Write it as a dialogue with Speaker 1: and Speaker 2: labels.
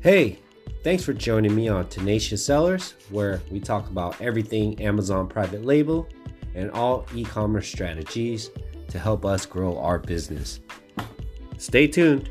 Speaker 1: Hey, thanks for joining me on Tenacious Sellers, where we talk about everything Amazon private label and all e commerce strategies to help us grow our business. Stay tuned.